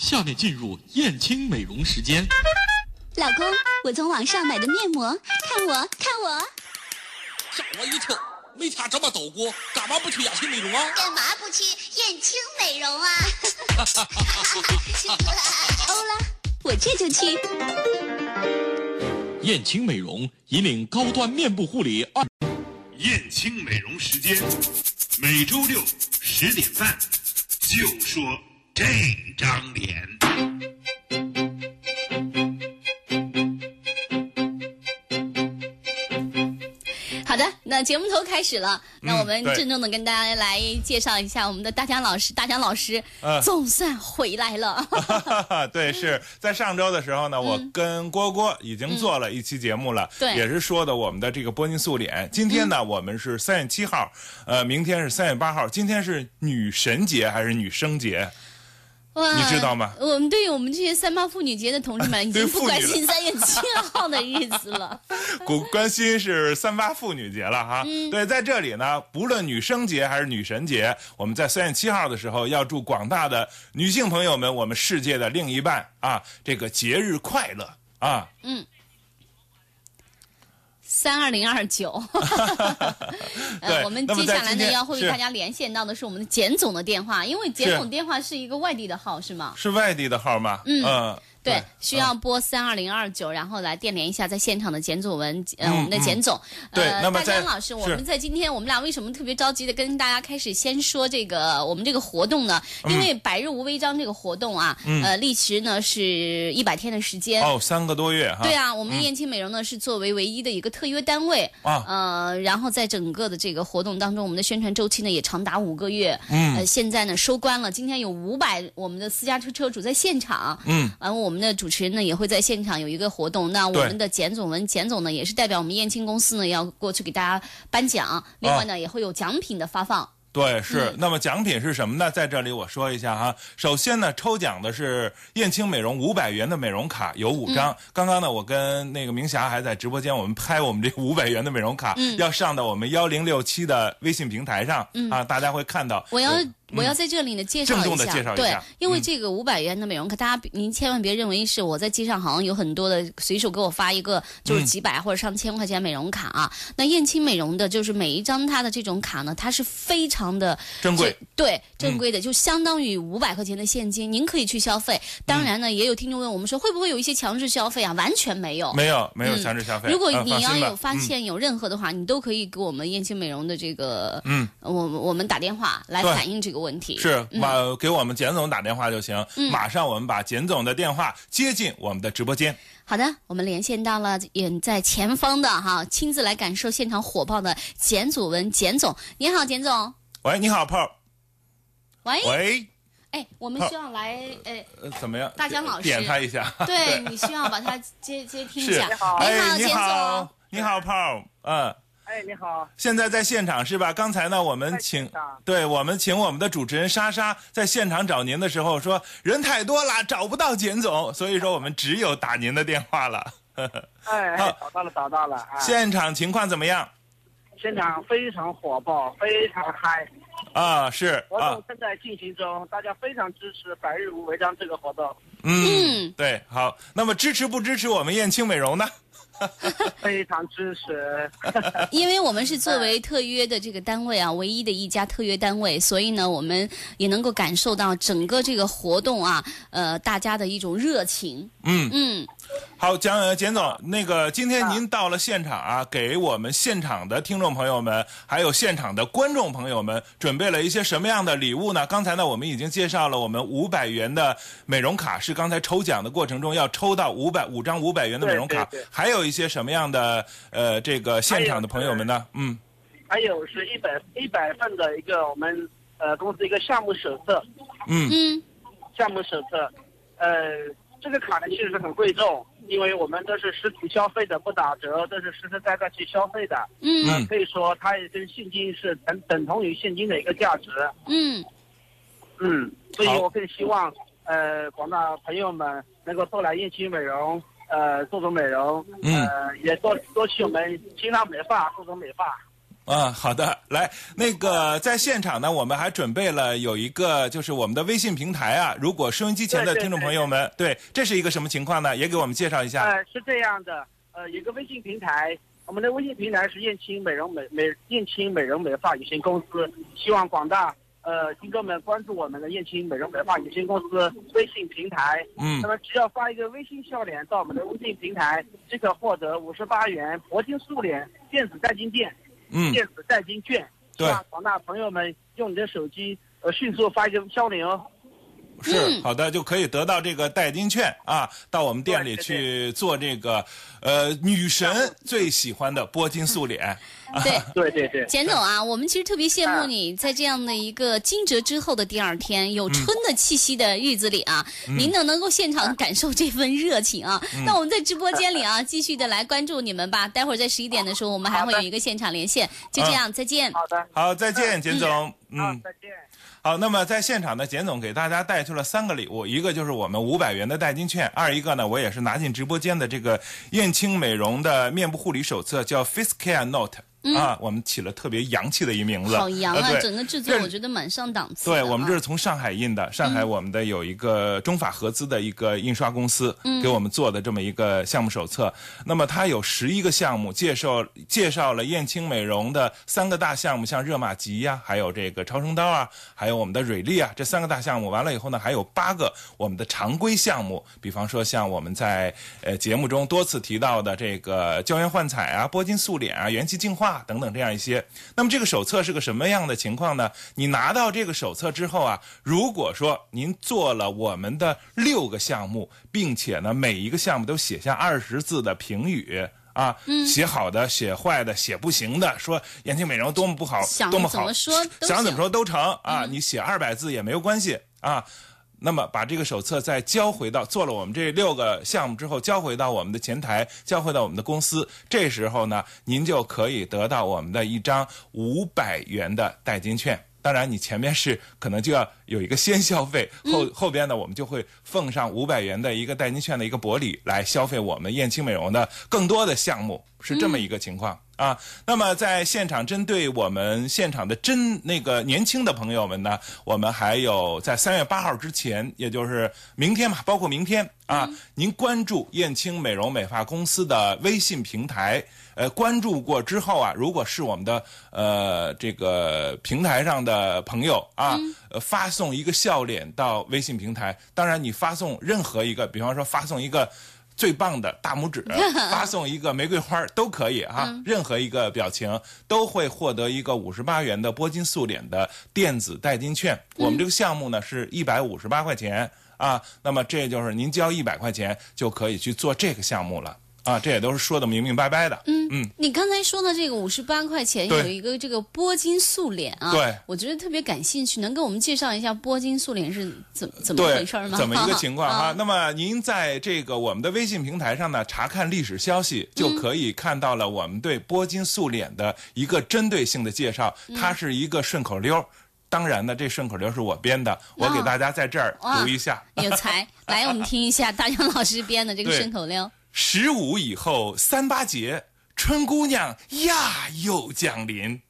下面进入燕青美容时间。老公，我从网上买的面膜，看我，看我。吓我一跳！没听这么抖过，干嘛不去雅青美容啊？干嘛不去燕青美容啊？欧啦，我这就去。燕青美容引领高端面部护理二。燕青美容时间，每周六十点半，就说这张脸。好的，那节目头开始了，那我们郑重的跟大家来介绍一下我们的大江老师。大江老师嗯总算回来了，对，是在上周的时候呢，我跟郭郭已经做了一期节目了，对也是说的我们的这个波音素脸。今天呢，我们是三月七号，呃，明天是三月八号，今天是女神节还是女生节？哇你知道吗我们对于我们这些三八妇女节的同志们，已经不关心三月七号的日子了。关 关心是三八妇女节了哈。对，在这里呢，不论女生节还是女神节，我们在三月七号的时候，要祝广大的女性朋友们，我们世界的另一半啊，这个节日快乐啊！三二零二九，对呃，我们接下来呢要会为大家连线到的是我们的简总的电话，因为简总电话是一个外地的号，是吗？是外地的号吗？嗯对，需要嗯。拨三二零二九，然后来电联一下在现场的简总文，呃，嗯我们的简总。对呃，大那么在江老师，我们在今天我们俩为什么特别着急的跟大家开始先说这个我们这个活动呢？因为百日无违章这个活动啊，呃，历时呢是一百天的时间。嗯哦，三个多月哈。对啊，我们燕青美容呢是作为唯一的一个特约单位啊。呃，然后在整个的这个活动当中，我们的宣传周期呢也长达五个月，嗯，呃，现在呢收官了，今天有五百我们的私家车车主在现场，嗯，然后我们的主持人呢也会在现场有一个活动，那我们的简总文简总呢也是代表我们燕青公司呢要过去给大家颁奖，另外呢、也会有奖品的发放。对，嗯是。那么奖品是什么呢？在这里我说一下哈。首先呢，抽奖的是燕青美容五百元的美容卡，有五嗯张。刚刚呢，我跟那个明霞还在直播间，我们拍我们这 五百元的美容卡，嗯要上到我们幺零六七的微信平台上、啊，大家会看到。我要有我要在这里呢介绍一下，对，因为这个五百元的美容卡，大家您千万别认为是我在街上好像有很多的随手给我发一个就是几百或者上千块钱美容卡啊。那燕青美容的就是每一张它的这种卡呢，它是非常的珍贵。对正规的，就相当于五百块钱的现金，您可以去消费。当然呢，也有听众问我们说，会不会有一些强制消费啊？完全没有，没有没有强制消费。如果嗯你要有发现有任何的话，你都可以给我们燕青美容的这个，嗯，我我们打电话来反映这个问题。是嗯马给我们简总打电话就行，马上我们把简总的电话接进我们的直播间。好的，我们连线到了远在前方的哈，亲自来感受现场火爆的简祖文简总。你好，简总。喂，你好，炮。喂，喂，哎，我们好需要来，哎，呃，怎么样？大江老师点他一下。对你需要把他接接听一下。，你好，简好总。，你好，炮，嗯。哎，你好，现在在现场是吧？刚才呢，我们请对我们请我们的主持人莎莎在现场找您的时候说人太多了，找不到简总，所以说我们只有打您的电话了。哎，好哎找到了，找到了啊！现场情况怎么样？现场非常火爆，非常嗨，啊，是啊活动，正在进行中，大家非常支持“百日无违章”这个活动，嗯，对，好。那么支持不支持我们燕青美容呢？非常支持。因为我们是作为特约的这个单位啊，唯一的一家特约单位，所以呢，我们也能够感受到整个这个活动啊，呃，大家的一种热情。嗯嗯，好，蒋呃简总，那个今天您到了现场啊，给我们现场的听众朋友们，还有现场的观众朋友们，准备了一些什么样的礼物呢？刚才呢，我们已经介绍了我们五百元的美容卡，是刚才抽奖的过程中要抽到五百五张五百元的美容卡对对对，还有一些什么样的呃这个现场的朋友们呢？嗯，还有是一百一百份的一个我们呃公司一个项目手册，嗯。嗯，项目手册，呃，这个卡呢其实是很贵重，因为我们都是实体消费的，不打折，都是实实在在去消费的，嗯嗯可以说它也跟现金是等等同于现金的一个价值。嗯，嗯，所以我更希望，呃，广大朋友们能够多来燕青美容，呃，做做美容，嗯呃，也多多去我们新浪美发做做美发。啊，好的，来，那个在现场呢，我们还准备了有一个，就是我们的微信平台啊。如果收音机前的听众朋友们，对，这是一个什么情况呢？也给我们介绍一下。呃，是这样的，呃，有个微信平台，我们的微信平台是燕青美容美美燕青美容美发有限公司，希望广大呃听众们关注我们的燕青美容美发有限公司微信平台。嗯那么只要发一个微信笑脸到我们的微信平台，即可获得五十八元铂金素脸电子代金券。嗯，电子代金券，对。希望广大朋友们用你的手机呃迅速发一个消领哦。是好的，就可以得到这个代金券啊，到我们店里去做这个，呃，女神最喜欢的铂金素脸。对。对对对，简总啊，我们其实特别羡慕啊你在这样的一个惊蛰之后的第二天，有春的气息的日子里啊，您呢能够现场感受这份热情啊。那我们在直播间里啊，继续的来关注你们吧。待会儿在十一点的时候，我们还会有一个现场连线。就这样，再见。好的，好，再见，简总。嗯，，再见。好，那么在现场呢，简总给大家带去了三个礼物，一个就是我们五百元的代金券，二一个呢，我也是拿进直播间的这个燕青美容的面部护理手册，叫 Face Care Note。啊，我们起了特别洋气的一名字，好洋啊！呃整个制作我觉得蛮上档次啊。对我们这是从上海印的，上海我们的有一个中法合资的一个印刷公司给我们做的这么一个项目手册。那么它有十一个项目，介绍介绍了燕青美容的三个大项目，像热玛吉呀、还有这个超声刀啊，还有我们的蕊丽啊，这三个大项目。完了以后呢，还有八个我们的常规项目，比方说像我们在呃节目中多次提到的这个胶原焕彩啊、铂金素脸啊、元气净化等等这样一些。那么这个手册是个什么样的情况呢？你拿到这个手册之后啊，如果说您做了我们的六个项目，并且呢每一个项目都写下二十字的评语。啊，写好的，写坏的，写不行的，说眼睛美容多么不好，多么好，想怎么说都成啊！你写二百字也没有关系啊。那么把这个手册再交回到做了我们这六个项目之后，交回到我们的前台，交回到我们的公司。这时候呢，您就可以得到我们的一张五百元的代金券。当然，你前面是可能就要有一个先消费，后后边呢，我们就会奉上五百元的一个代金券的一个薄礼来消费我们燕青美容的更多的项目，是这么一个情况。啊，那么在现场针对我们现场的真那个年轻的朋友们呢，我们还有在三月八号之前，也就是明天嘛，包括明天啊，您关注燕青美容美发公司的微信平台，呃，关注过之后啊，如果是我们的呃这个平台上的朋友啊，呃，发送一个笑脸到微信平台，当然你发送任何一个，比方说发送一个。最棒的大拇指，发送一个玫瑰花都可以哈、任何一个表情都会获得一个五十八元的铂金素脸的电子代金券。我们这个项目呢是一百五十八块钱啊，那么这就是您交一百块钱就可以去做这个项目了啊，这也都是说的明明白白的。嗯嗯，你刚才说的这个五十八块钱有一个这个铂金素脸啊，对我觉得特别感兴趣，能给我们介绍一下铂金素脸是怎怎么，回事吗？怎么一个情况 哈？啊那么您在这个我们的微信平台上呢，查看历史消息，就可以看到了我们对铂金素脸的一个针对性的介绍，它是一个顺口溜儿。当然呢，这顺口溜是我编的，我给大家在这儿读一下。有才，来我们听一下大江老师编的这个顺口溜。十五以后三八节，春姑娘呀又降临，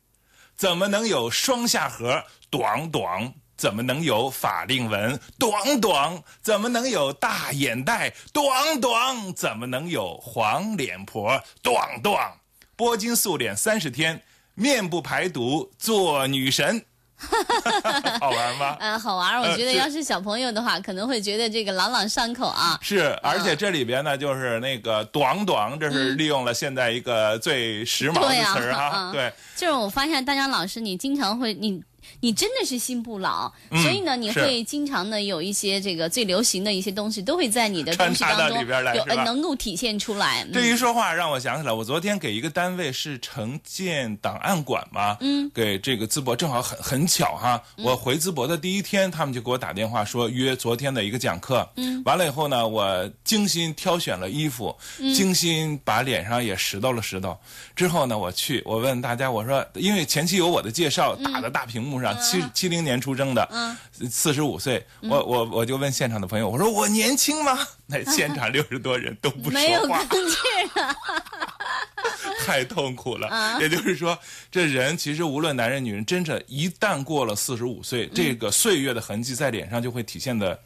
怎么能有双下颌？短短，怎么能有法令纹？短短，怎么能有大眼袋？短短，怎么能有黄脸婆？短短，铂金素脸三十天，面部排毒做女神，好玩吗？呃，好玩，我觉得要是小朋友的话，可能会觉得这个朗朗上口啊。是，而且这里边呢，就是那个“短短”，这是利用了现在一个最时髦的词儿哈。嗯对，就是我发现大江老师，你经常会你。你真的是心不老，嗯所以呢，你会经常呢有一些这个最流行的一些东西，都会在你的东西当中到里边来有呃能够体现出来。这嗯一说话让我想起来，我昨天给一个单位是城建档案馆嘛，嗯，给这个淄博正好很很巧哈，我回淄博的第一天，他们就给我打电话说约昨天的一个讲课，嗯，完了以后呢，我精心挑选了衣服，嗯。精心把脸上也拾掇了拾掇，之后呢，我去，我问大家，我说，因为前期有我的介绍，打的大屏幕上，七七零年出生的，嗯，四十五岁，我我我就问现场的朋友，我说我年轻吗？那 现场六十多人都不说话 太痛苦了。啊也就是说，这人其实无论男人女人，真的，一旦过了四十五岁，嗯这个岁月的痕迹在脸上就会体现的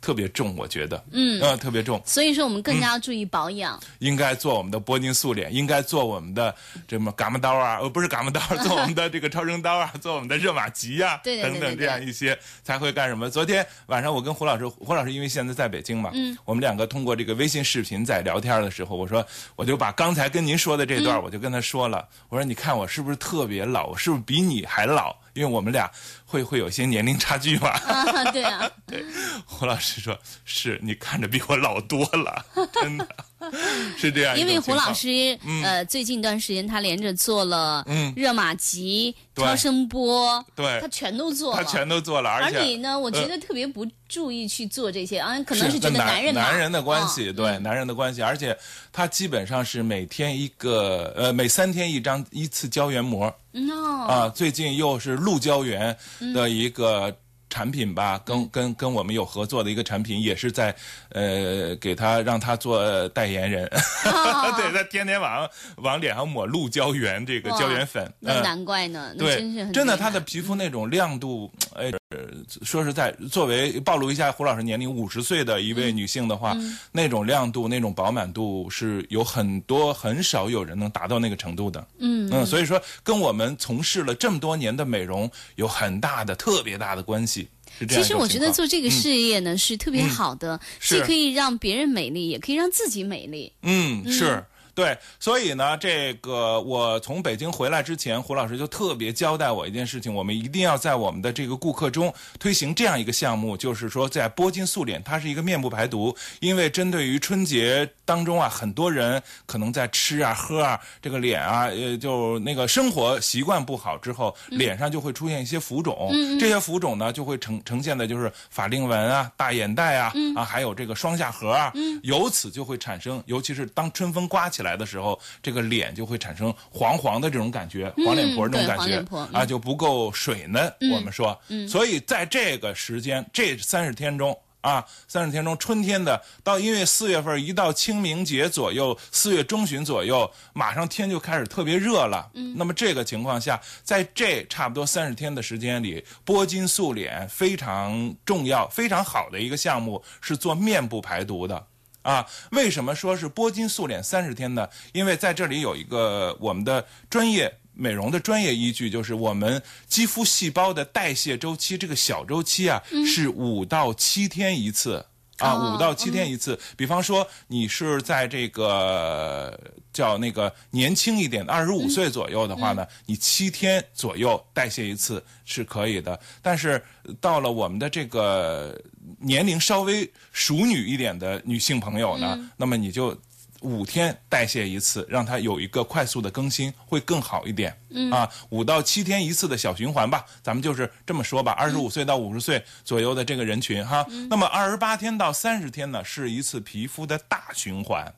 特别重。我觉得，嗯，呃，特别重。所以说我们更加要注意保养。应该做我们的波金素脸，应该做我们的这么伽马刀啊，呃，不是伽马刀，做我们的这个超声刀啊，做我们的热玛吉啊，对对对对对等等这样一些才会干什么？昨天晚上我跟胡老师，胡老师因为现在在北京嘛，嗯，我们两个通过这个微信视频在聊天的时候，我说我就把刚才跟您说的这嗯段，我就跟他说了，我说你看我是不是特别老？我是不是比你还老？因为我们俩会会有些年龄差距嘛。啊，对啊，胡老师说：“是你看着比我老多了，真的 是这样一种情况。”因为胡老师、呃最近一段时间他连着做了嗯。热玛吉、对。超声波，对。他全都做了。他全都做了，而且而你呢，我觉呃得特别不注意去做这些，啊，可能是觉得男人嘛男人的关系，嗯对男人的关系，而且他基本上是每天一个呃每三天一张一次胶原膜。嗯哦，啊，最近又是鹿胶原的一个。产品吧，跟嗯。跟跟我们有合作的一个产品，也是在呃给他让他做代言人，对他天天晚上往脸上抹鹿胶原这个胶原粉，那嗯。难怪呢，那对，真是真的，他的皮肤那种亮度，哎，呃说实在，作为暴露一下胡老师年龄五十岁的一嗯位女性的话，那种亮度、那种饱满度是有很多很少有人能达到那个程度的。嗯嗯，所以说跟我们从事了这么多年的美容有很大的、特别大的关系。是这样其实我觉得做这个事业呢、是特别好的，既可以让别人美丽，也可以让自己美丽。嗯，是。对，所以呢，这个我从北京回来之前，胡老师就特别交代我一件事情，我们一定要在我们的这个顾客中推行这样一个项目，就是说，在波金素脸，它是一个面部排毒，因为针对于春节当中啊，很多人可能在吃啊、喝啊，这个脸啊，呃，就那个生活习惯不好之后，脸上就会出现一些浮肿，这些浮肿呢，就会呈呈现的就是法令纹啊、大眼袋啊，啊，还有这个双下颌啊，由此就会产生，尤其是当春风刮起来的时候，这个脸就会产生黄黄的这种感觉，黄脸婆这种感觉啊，就不够水嫩。我们说，所以在这个时间这三十天中。啊，三十天中，春天的到，因为四月份一到清明节左右，四月中旬左右，马上天就开始特别热了。嗯，那么这个情况下，在这差不多三十天的时间里，拨筋素脸非常重要、非常好的一个项目，是做面部排毒的。啊，为什么说是拨筋素脸三十天呢？因为在这里有一个我们的专业美容的专业依据，就是我们肌肤细胞的代谢周期，这个小周期啊、是五到七天一次。啊，哦五到七天一次。比方说，你是在这个叫那个年轻一点的二十五岁左右的话呢，你七天左右代谢一次是可以的。但是呃到了我们的这个年龄稍微熟女一点的女性朋友呢，那么你就。五天代谢一次，让它有一个快速的更新，会更好一点。嗯啊，五到七天一次的小循环吧，咱们就是这么说吧。二十五岁到五十岁左右的这个人群哈，那么二十八天到三十天呢，是一次皮肤的大循环。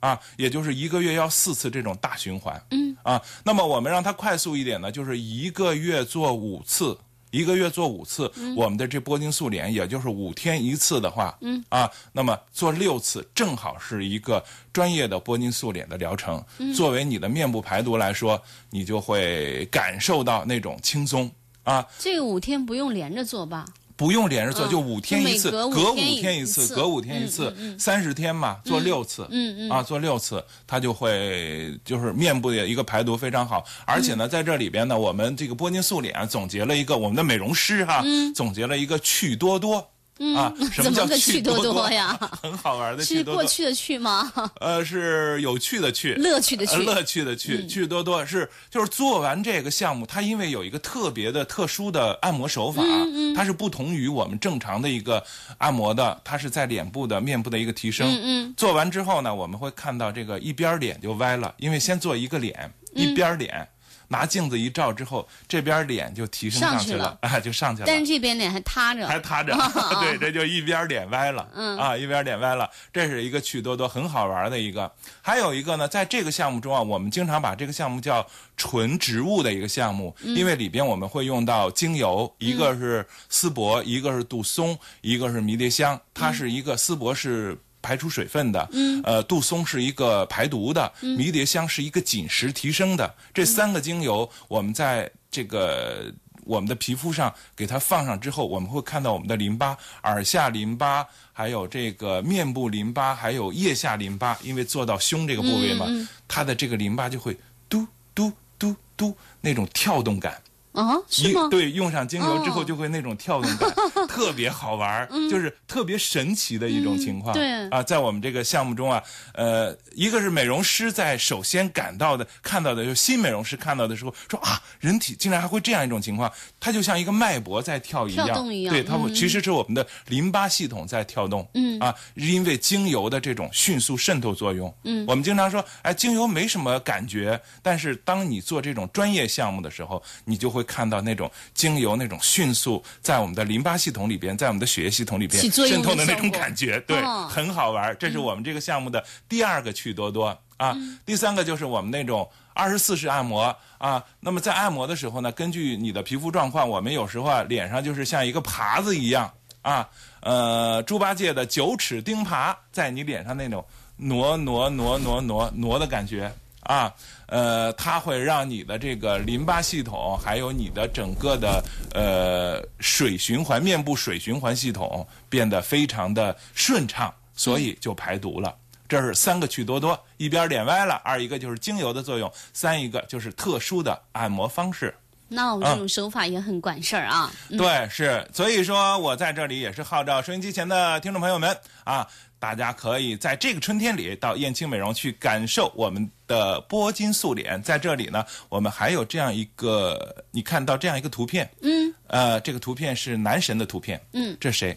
啊，也就是一个月要四次这种大循环。嗯啊，那么我们让它快速一点呢，就是一个月做五次。一个月做五次，我们的这波金素脸，也就是五天一次的话，嗯啊，那么做六次，正好是一个专业的波金素脸的疗程。作为你的面部排毒来说，你就会感受到那种轻松啊。这个五天不用连着做吧？不用连着做，嗯。就五天一次，隔五天天一一次。次，隔五天一次，三十天嘛，做六次，嗯嗯啊，做六次，它就会就是面部的一个排毒非常好，而且呢，嗯。在这里边呢，我们这个波金素脸总结了一个我们的美容师哈，总结了一个趣多多。啊，什嗯怎么叫个趣多多多 呀很好玩的趣是过去的去吗？呃，是有趣的趣，乐趣的趣乐趣的趣，趣多多是就是做完这个项目，它因为有一个特别的特殊的按摩手法，嗯它是不同于我们正常的一个按摩的，它是在脸部的面部的一个提升。嗯嗯做完之后呢，我们会看到这个一边脸就歪了，因为先做一个脸，嗯一边脸。拿镜子一照之后，这边脸就提升去上去了啊，就上去了。但是这边脸还塌着，还塌着，对，这就一边脸歪了，嗯啊，一边脸歪了，这是一个趣多多很好玩的一个。还有一个呢，在这个项目中啊，我们经常把这个项目叫纯植物的一个项目，因为里边我们会用到精油，一个是丝柏，一个是杜松，一个是迷迭香，它是一个丝柏是。排出水分的，嗯，呃，杜松是一个排毒的，迷迭香是一个紧实提升的，这三个精油我们在这个。我们的皮肤上给它放上之后，我们会看到我们的淋巴、耳下淋巴，还有这个面部淋巴，还有腋下淋巴，因为做到胸这个部位嘛，它的这个淋巴就会嘟嘟嘟嘟那种跳动感。啊，是吗？对，用上精油之后就会那种跳动感，特别好玩就是特别神奇的一种情况。对啊，在我们这个项目中啊，呃，一个是美容师在首先感到的、看到的，就新美容师看到的时候说啊，人体竟然还会这样一种情况，它就像一个脉搏在跳一样，跳动一样。对，它会其实是我们的淋巴系统在跳动。嗯啊，因为精油的这种迅速渗透作用。嗯，我们经常说，哎，精油没什么感觉，但是当你做这种专业项目的时候，你就会。会看到那种精油那种迅速在我们的淋巴系统里边，在我们的血液系统里边渗透的那种感觉，对，很好玩。这是我们这个项目的第二个趣多多啊。第三个就是我们那种二十四式按摩啊。那么在按摩的时候呢，根据你的皮肤状况，我们有时候啊脸上就是像一个耙子一样啊，呃，猪八戒的九齿钉耙在你脸上那种挪挪挪挪挪挪的感觉。啊，呃，它会让你的这个淋巴系统，还有你的整个的呃水循环、面部水循环系统变得非常的顺畅，所以就排毒了。这是三个趣多多，一边脸歪了，二一个就是精油的作用，三一个就是特殊的按摩方式。那我们这种手法也很管事儿啊。对，是，所以说我在这里也是号召收音机前的听众朋友们啊。大家可以在这个春天里到燕青美容去感受我们的波金素脸。在这里呢，我们还有这样一个，你看到这样一个图片，嗯，呃，这个图片是男神的图片，嗯，这谁？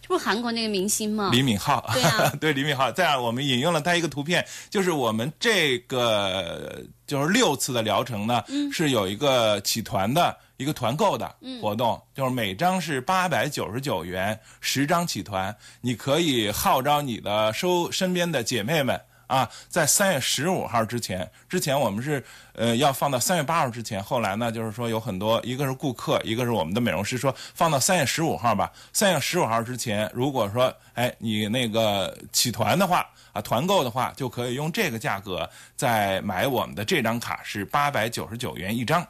这不是韩国那个明星吗？李敏镐，对啊，对李敏镐。这样我们引用了他一个图片，就是我们这个就是六次的疗程呢，是有一个起团的。一个团购的活动，就是每张是八百九十九元，十张起团，你可以号召你的收身边的姐妹们啊，在三月十五号之前，之前我们是呃要放到三月八号之前，后来呢就是说有很多，一个是顾客，一个是我们的美容师说放到三月十五号吧，三月十五号之前，如果说哎你那个起团的话啊，团购的话，就可以用这个价格再买我们的这张卡，是八百九十九元一张。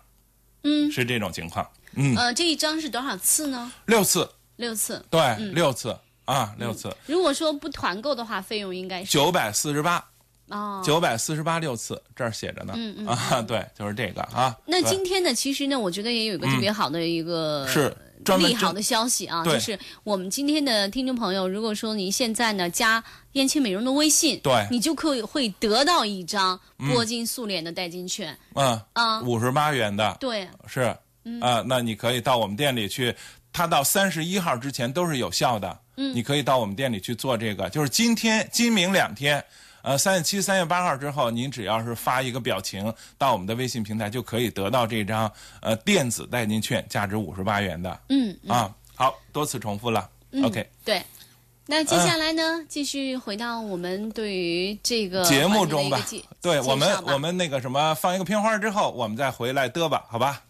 嗯，是这种情况。嗯，呃，这一张是多少次呢？六次。六次。对，六次啊，六次。如果说不团购的话，费用应该是九百四十八。哦。九百四十八六次，这儿写着呢。嗯嗯。啊，对，就是这个啊。那今天呢，其实呢，我觉得也有一个特别好的一个是利好的消息啊，就是我们今天的听众朋友，如果说您现在呢加燕青美容的微信，对，你就可以会得到一张铂金素脸的代金券。嗯啊，五十八元的。对。是啊，那你可以到我们店里去，它到三十一号之前都是有效的。嗯，你可以到我们店里去做这个，就是今天、今明两天，呃，三月七、三月八号之后，您只要是发一个表情到我们的微信平台，就可以得到这张呃电子代金券，价值五十八元的。嗯啊，好多次重复了。OK，对。那接下来呢？继续回到我们对于这个节目中吧。对我们，我们那个什么，放一个片花之后，我们再回来嘚吧，好吧？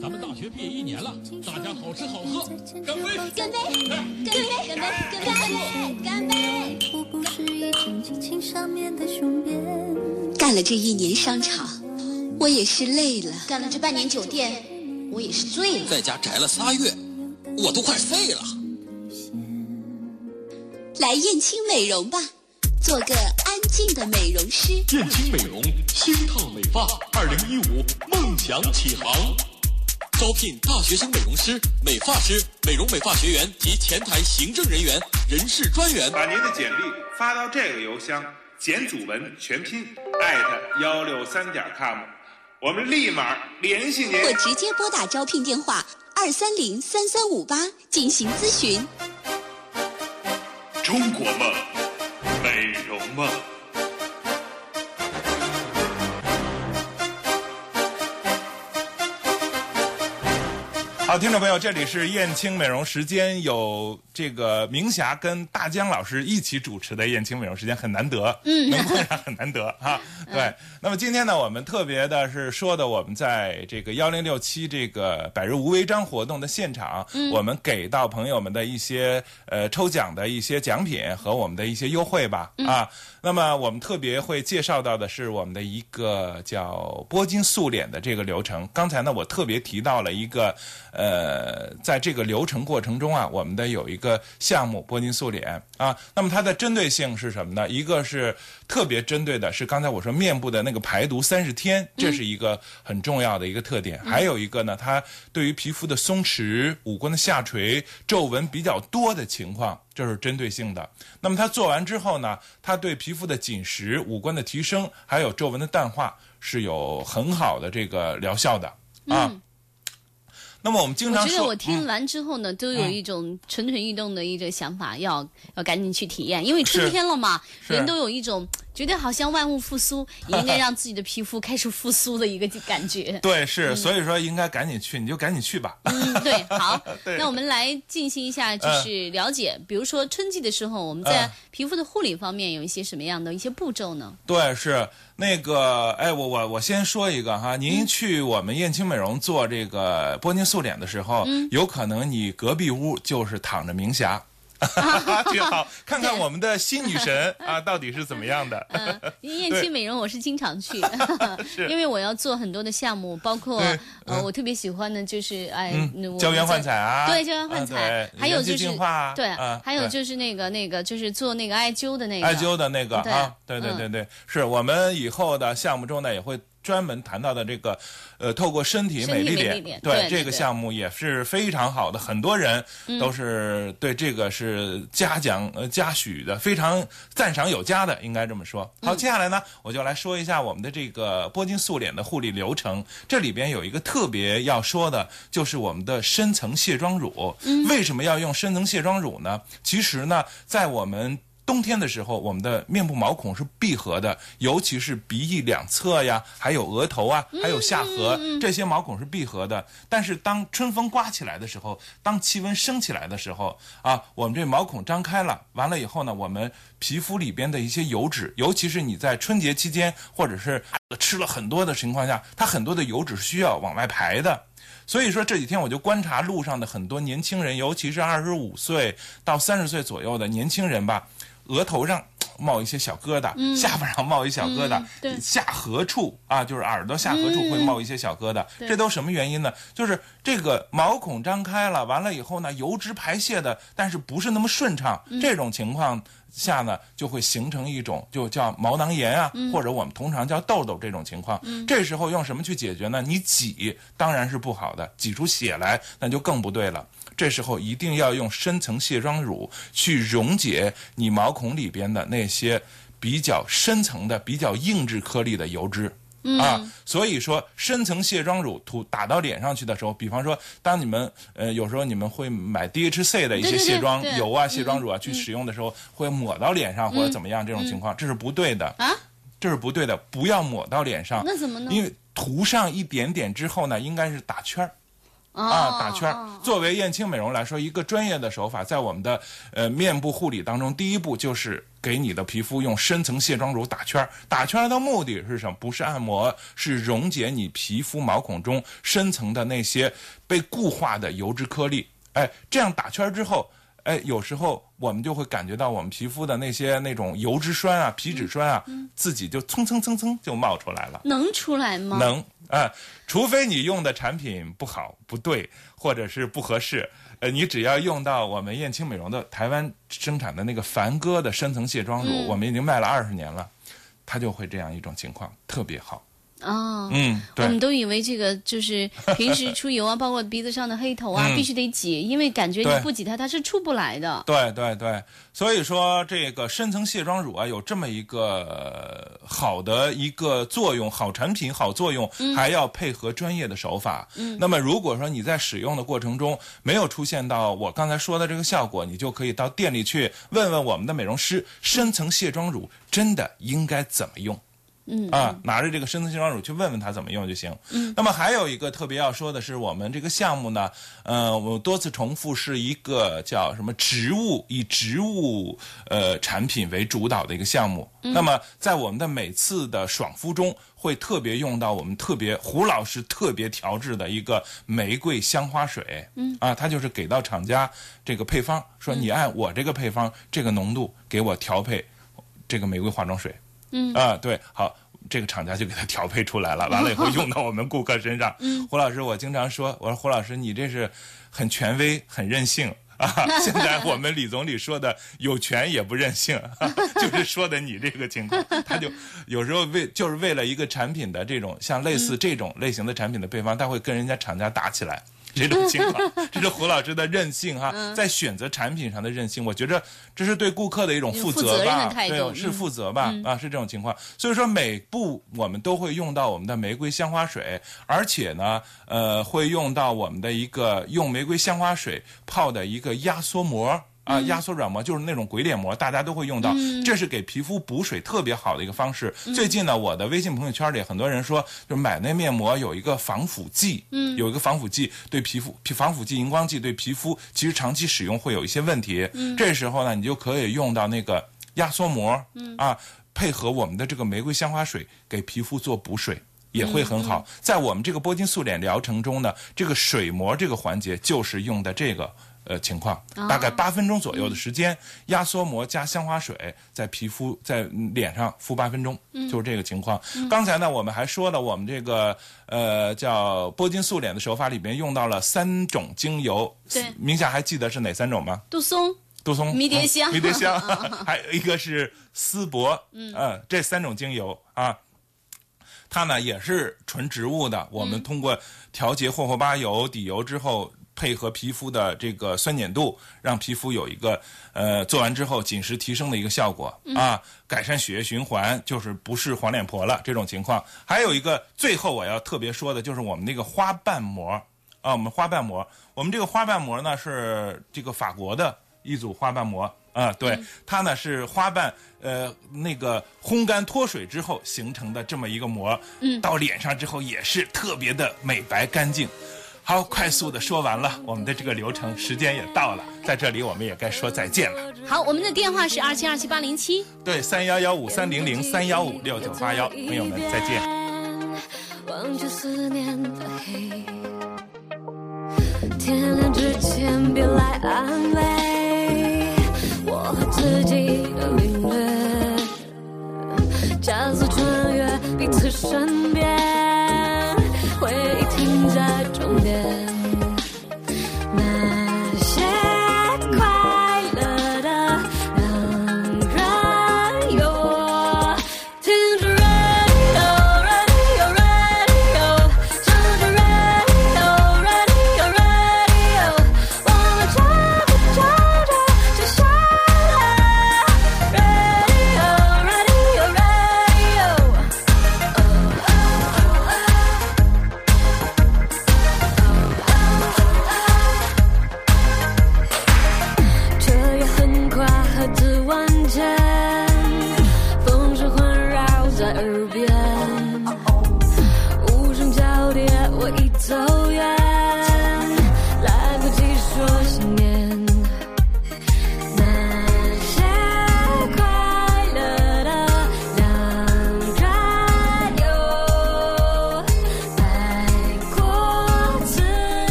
咱们大学毕业一年了，大家好吃好喝，干杯！干杯！干杯！干杯！干杯！干杯！干了这一年商场，我也是累了；干了这半年酒店，我也是醉了；在家宅了仨月，我都快废了。来燕青美容吧，做个安静的美容师。燕青美容，星烫美发，二零一五梦想起航，招聘大学生美容师、美发师、美容美发学员及前台行政人员、人事专员。把您的简历发到这个邮箱：简祖文全拼艾特幺六三点 com，我们立马联系您。或直接拨打招聘电话二三零三三五八进行咨询。中国梦，美容梦。好，听众朋友，这里是燕青美容时间，有这个明霞跟大江老师一起主持的燕青美容时间，很难得，嗯，能碰上很难得哈。对，那么今天呢，我们特别的是说的，我们在这个幺零六七这个百日无违章活动的现场，我们给到朋友们的一些呃抽奖的一些奖品和我们的一些优惠吧，啊，那么我们特别会介绍到的是我们的一个叫波金素脸的这个流程。刚才呢，我特别提到了一个。呃，在这个流程过程中啊，我们的有一个项目波金素脸啊，那么它的针对性是什么呢？一个是特别针对的是刚才我说面部的那个排毒三十天，这是一个很重要的一个特点。还有一个呢，它对于皮肤的松弛、五官的下垂、皱纹比较多的情况，这是针对性的。那么它做完之后呢，它对皮肤的紧实、五官的提升，还有皱纹的淡化是有很好的这个疗效的啊。那么我们经常我觉得我听完之后呢，都有一种蠢蠢欲动的一个想法，要要赶紧去体验，因为春天了嘛，人都有一种觉得好像万物复苏，也应该让自己的皮肤开始复苏的一个感觉。对，是，所以说应该赶紧去，你就赶紧去吧。嗯，对，好，那我们来进行一下，就是了解，比如说春季的时候，我们在皮肤的护理方面有一些什么样的一些步骤呢？对，是。那个，哎，我我我先说一个哈，您去我们燕青美容做这个玻尿素脸的时候，有可能你隔壁屋就是躺着明霞。挺 好，看看我们的新女神啊，到底是怎么样的？燕青美容我是经常去，因为我要做很多的项目，包括呃，我特别喜欢的就是哎，胶原焕彩啊，对，胶原焕彩，还有就是对，啊，还有就是那个那个就是做那个艾灸的那个，艾灸的那个啊，对对对对，是我们以后的项目中呢也会。专门谈到的这个，呃，透过身体美丽脸，对这个项目也是非常好的，很多人都是对这个是嘉奖呃嘉许的，非常赞赏有加的，应该这么说。好，接下来呢，我就来说一下我们的这个波金素脸的护理流程。这里边有一个特别要说的，就是我们的深层卸妆乳。为什么要用深层卸妆乳呢？其实呢，在我们冬天的时候，我们的面部毛孔是闭合的，尤其是鼻翼两侧呀，还有额头啊，还有下颌这些毛孔是闭合的。但是当春风刮起来的时候，当气温升起来的时候啊，我们这毛孔张开了，完了以后呢，我们皮肤里边的一些油脂，尤其是你在春节期间或者是吃了很多的情况下，它很多的油脂需要往外排的。所以说这几天我就观察路上的很多年轻人，尤其是二十五岁到三十岁左右的年轻人吧。额头上冒一些小疙瘩，下巴上冒一小疙瘩，下颌处啊，就是耳朵下颌处会冒一些小疙瘩，这都什么原因呢？就是这个毛孔张开了，完了以后呢，油脂排泄的，但是不是那么顺畅，这种情况下呢，就会形成一种就叫毛囊炎啊，或者我们通常叫痘痘这种情况。这时候用什么去解决呢？你挤当然是不好的，挤出血来那就更不对了。这时候一定要用深层卸妆乳去溶解你毛孔里边的那些比较深层的、比较硬质颗粒的油脂啊。所以说，深层卸妆乳涂打到脸上去的时候，比方说，当你们呃有时候你们会买 DHC 的一些卸妆油啊、卸妆乳啊去使用的时候，会抹到脸上或者怎么样，这种情况这是不对的啊，这是不对的，不要抹到脸上。那怎么呢？因为涂上一点点之后呢，应该是打圈儿。啊，打圈儿。作为燕青美容来说，一个专业的手法，在我们的呃面部护理当中，第一步就是给你的皮肤用深层卸妆乳打圈儿。打圈儿的目的是什么？不是按摩，是溶解你皮肤毛孔中深层的那些被固化的油脂颗粒。哎，这样打圈儿之后，哎，有时候我们就会感觉到我们皮肤的那些那种油脂栓啊、皮脂栓啊，自己就蹭蹭蹭蹭就冒出来了。能出来吗？能。啊，除非你用的产品不好、不对，或者是不合适，呃，你只要用到我们燕青美容的台湾生产的那个凡哥的深层卸妆乳，我们已经卖了二十年了，它就会这样一种情况，特别好。哦，嗯，我们都以为这个就是 平时出油啊，包括鼻子上的黑头啊，必须得挤，因为感觉你不挤它，它是出不来的。对对对，所以说这个深层卸妆乳啊，有这么一个好的一个作用，好产品好作用，还要配合专业的手法。嗯，那么如果说你在使用的过程中没有出现到我刚才说的这个效果，你就可以到店里去问问我们的美容师，深层卸妆乳真的应该怎么用。嗯啊，拿着这个深层卸妆乳去问问他怎么用就行。嗯，那么还有一个特别要说的是，我们这个项目呢，呃，我多次重复是一个叫什么植物以植物呃产品为主导的一个项目。嗯那么在我们的每次的爽肤中，会特别用到我们特别胡老师特别调制的一个玫瑰香花水。嗯啊，他就是给到厂家这个配方，说你按我这个配方这个浓度给我调配这个玫瑰化妆水。嗯啊，对，好，这个厂家就给他调配出来了，完了以后 用到我们顾客身上。嗯，胡老师，我经常说，我说胡老师，你这是很权威、很任性啊！现在我们李总理说的有权也不任性，就是说的你这个情况，他就有时候为就是为了一个产品的这种像类似这种类型的产品的配方，他会跟人家厂家打起来。这种情况，这是胡老师的任性哈，在选择产品上的任性，我觉着这是对顾客的一种负责吧，对，是负责吧，啊，是这种情况。所以说，每步我们都会用到我们的玫瑰香花水，而且呢，呃，会用到我们的一个用玫瑰香花水泡的一个压缩膜。啊，压缩软膜就是那种鬼脸膜，大家都会用到，这是给皮肤补水特别好的一个方式。最近呢，我的微信朋友圈里很多人说，就买那面膜有一个防腐剂，嗯，有一个防腐剂对皮肤，防腐剂荧光剂对皮肤其实长期使用会有一些问题。嗯，这时候呢，你就可以用到那个压缩膜，嗯啊，配合我们的这个玫瑰香花水给皮肤做补水也会很好。在我们这个波金素脸疗程中呢，这个水膜这个环节就是用的这个。呃，情况大概八分钟左右的时间，压缩膜加香花水在皮肤在脸上敷八分钟，就是这个情况。刚才呢，我们还说了，我们这个呃叫波金素脸的手法里边用到了三种精油，对，明霞还记得是哪三种吗？杜松、杜松、迷迭香、迷迭香，还有一个是丝柏，嗯，这三种精油啊，它呢也是纯植物的，我们通过调节霍霍巴油底油之后。配合皮肤的这个酸碱度，让皮肤有一个呃做完之后紧实提升的一个效果。啊，改善血液循环，就是不是黄脸婆了这种情况。还有一个最后我要特别说的就是我们那个花瓣膜。啊，我们花瓣膜，我们这个花瓣膜呢是这个法国的一组花瓣膜。啊，对，它呢是花瓣呃那个烘干脱水之后形成的这么一个膜，嗯，到脸上之后也是特别的美白干净。好，快速的说完了，我们的这个流程时间也到了，在这里我们也该说再见了。好，我们的电话是二七二七八零七，对，三幺幺五三零零三幺五六九八幺，朋友们再见。天亮之前别来安慰。